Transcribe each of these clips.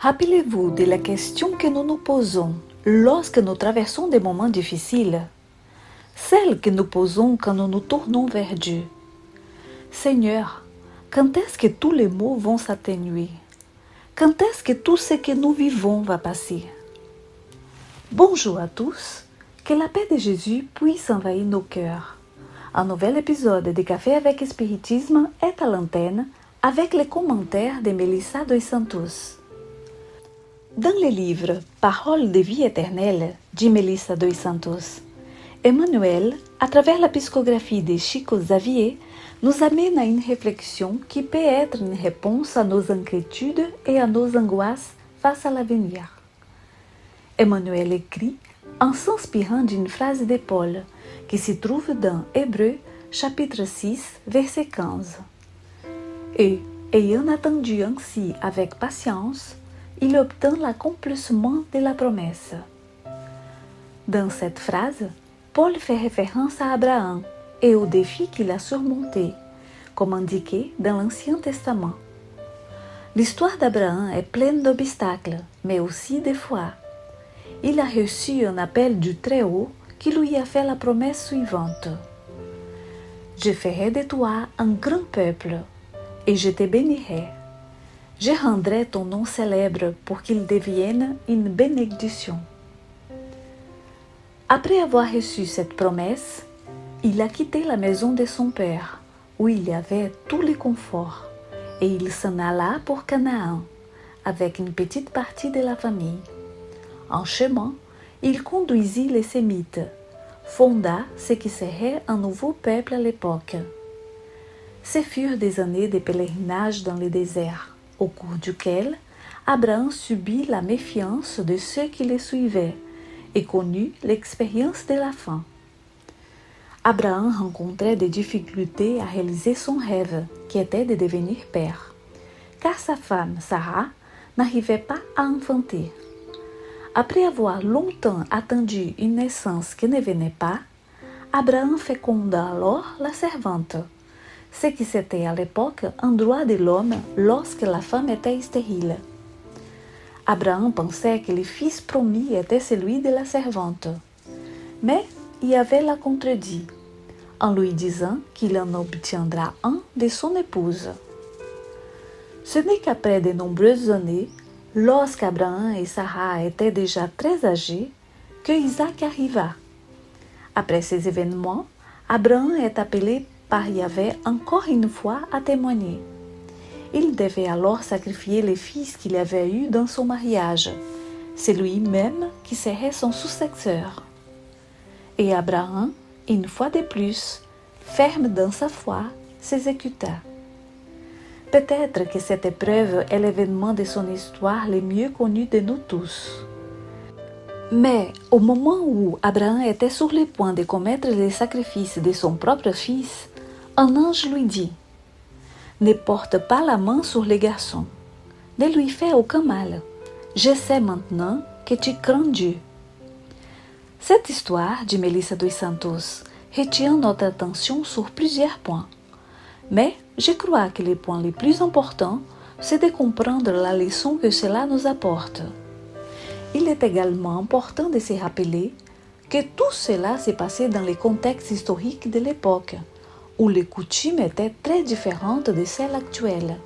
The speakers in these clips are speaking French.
Rappelez-vous de la question que nous nous posons lorsque nous traversons des moments difficiles, celle que nous posons quand nous nous tournons vers Dieu. Seigneur, quand est-ce que tous les maux vont s'atténuer? Quand est-ce que tout ce que nous vivons va passer? Bonjour à tous, que la paix de Jésus puisse envahir nos cœurs. Un nouvel épisode de Café avec Spiritisme est à l'antenne avec les commentaires de Melissa dos Santos. Dans le livre Paroles de vie éternelle de Melissa dos Santos, Emmanuel, à travers la psychographie de Chico Xavier, nous amène à une réflexion qui peut être une réponse à nos inquiétudes et à nos angoisses face à l'avenir. Emmanuel écrit en s'inspirant d'une phrase de Paul qui se trouve dans Hébreu chapitre 6 verset 15. Et, ayant attendu ainsi avec patience, il obtint l'accomplissement de la promesse. Dans cette phrase, Paul fait référence à Abraham et au défi qu'il a surmonté, comme indiqué dans l'Ancien Testament. L'histoire d'Abraham est pleine d'obstacles, mais aussi de foi. Il a reçu un appel du Très-Haut qui lui a fait la promesse suivante. Je ferai de toi un grand peuple, et je te bénirai. Je rendrai ton nom célèbre pour qu'il devienne une bénédiction. Après avoir reçu cette promesse, il a quitté la maison de son père, où il y avait tous les conforts, et il s'en alla pour Canaan, avec une petite partie de la famille. En chemin, il conduisit les Sémites, fonda ce qui serait un nouveau peuple à l'époque. Ce furent des années de pèlerinage dans le désert au cours duquel Abraham subit la méfiance de ceux qui le suivaient et connut l'expérience de la faim. Abraham rencontrait des difficultés à réaliser son rêve, qui était de devenir père, car sa femme, Sarah, n'arrivait pas à enfanter. Après avoir longtemps attendu une naissance qui ne venait pas, Abraham féconda alors la servante ce qui c'était à l'époque un droit de l'homme lorsque la femme était stérile. Abraham pensait que le fils promis était celui de la servante. Mais Yahvé l'a contredit en lui disant qu'il en obtiendra un de son épouse. Ce n'est qu'après de nombreuses années, lorsqu'Abraham et Sarah étaient déjà très âgés, que Isaac arriva. Après ces événements, Abraham est appelé par Yahvé encore une fois à témoigner. Il devait alors sacrifier les fils qu'il avait eus dans son mariage. C'est lui-même qui serait son successeur. Et Abraham, une fois de plus, ferme dans sa foi, s'exécuta. Peut-être que cette épreuve est l'événement de son histoire le mieux connu de nous tous. Mais au moment où Abraham était sur le point de commettre le sacrifice de son propre fils, un ange lui dit Ne porte pas la main sur les garçons, ne lui fais aucun mal. Je sais maintenant que tu crains Dieu. Cette histoire de Melissa dos Santos retient notre attention sur plusieurs points. Mais je crois que le point le plus important, c'est de comprendre la leçon que cela nous apporte. Il est également important de se rappeler que tout cela s'est passé dans le contexte historique de l'époque, où les coutumes étaient très différentes de celles actuelles.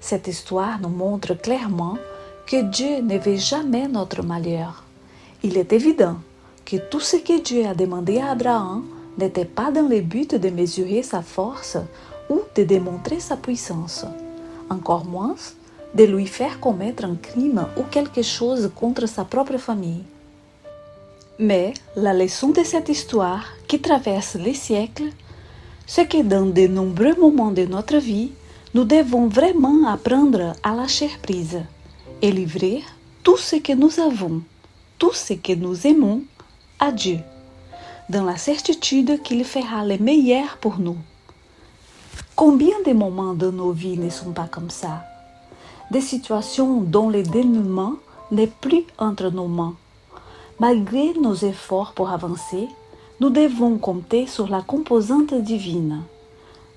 Cette histoire nous montre clairement que Dieu ne veut jamais notre malheur. Il est évident que tout ce que Dieu a demandé à Abraham n'était pas dans le but de mesurer sa force ou de démontrer sa puissance, encore moins de lui faire commettre un crime ou quelque chose contre sa propre famille. Mais la leçon de cette histoire, qui traverse les siècles, c'est que dans de nombreux moments de notre vie, nous devons vraiment apprendre à lâcher prise et livrer tout ce que nous avons, tout ce que nous aimons à Dieu, dans la certitude qu'il fera le meilleur pour nous. Combien de moments de nos vies ne sont pas comme ça? Des situations dont le dénouement n'est plus entre nos mains. Malgré nos efforts pour avancer, nous devons compter sur la composante divine.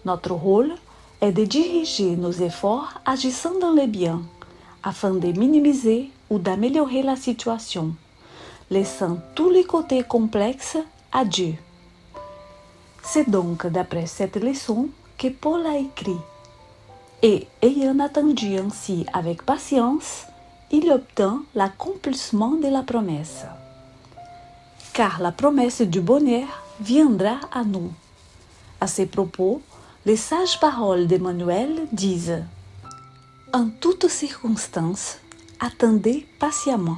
Notre rôle est de diriger nos efforts agissant dans le bien, afin de minimiser ou d'améliorer la situation, laissant tous les côtés complexes à Dieu. C'est donc d'après cette leçon que Paul a écrit. Et ayant attendu ainsi avec patience, il obtint l'accomplissement de la promesse. Car la promesse du bonheur viendra à nous. À ces propos, les sages paroles d'Emmanuel disent En toutes circonstances, attendez patiemment.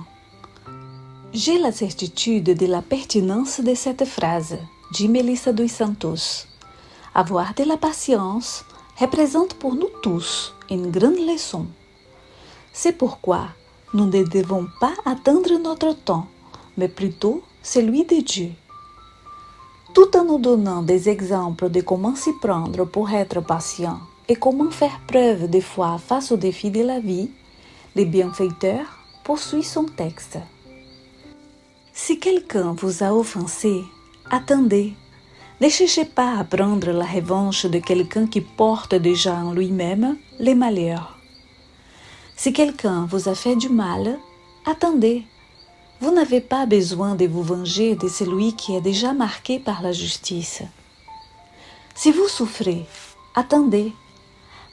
J'ai la certitude de la pertinence de cette phrase dit Melissa dos Santos. Avoir de la patience représente pour nous tous une grande leçon. C'est pourquoi nous ne devons pas attendre notre temps, mais plutôt celui de Dieu. Tout en nous donnant des exemples de comment s'y prendre pour être patient et comment faire preuve de foi face aux défis de la vie, le bienfaiteur poursuit son texte. Si quelqu'un vous a offensé, attendez. Ne cherchez pas à prendre la revanche de quelqu'un qui porte déjà en lui-même les malheurs. Si quelqu'un vous a fait du mal, attendez. Vous n'avez pas besoin de vous venger de celui qui est déjà marqué par la justice. Si vous souffrez, attendez.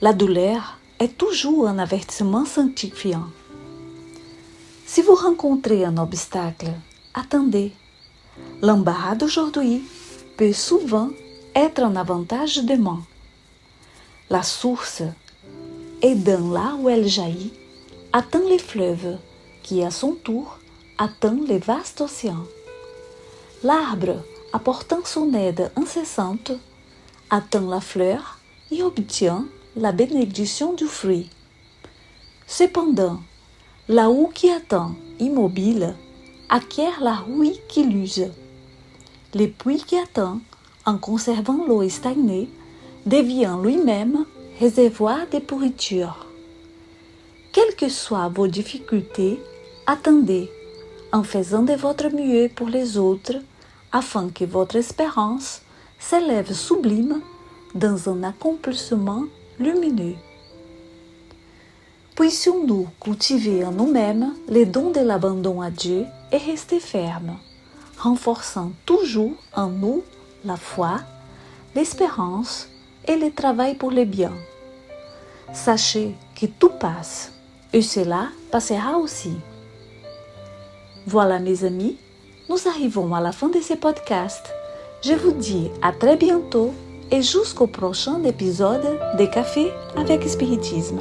La douleur est toujours un avertissement sanctifiant. Si vous rencontrez un obstacle, attendez. L'embarras d'aujourd'hui peut souvent être un avantage demain. La source et dans là où elle jaillit, atteint les fleuves, qui à son tour atteint les vastes océans. L'arbre, apportant son aide incessante, atteint la fleur et obtient la bénédiction du fruit. Cependant, la houe qui attend, immobile, acquiert la rouille qui l'use. Le puits qui attend, en conservant l'eau stagnée, devient lui-même réservoir de pourriture. Quelles que soient vos difficultés, attendez en faisant de votre mieux pour les autres afin que votre espérance s'élève sublime dans un accomplissement lumineux. Puissions-nous cultiver en nous-mêmes les dons de l'abandon à Dieu et rester fermes, renforçant toujours en nous la foi, l'espérance et le travail pour le bien. Sachez que tout passe et cela passera aussi. Voilà mes amis, nous arrivons à la fin de ce podcast. Je vous dis à très bientôt et jusqu'au prochain épisode de Café avec Spiritisme.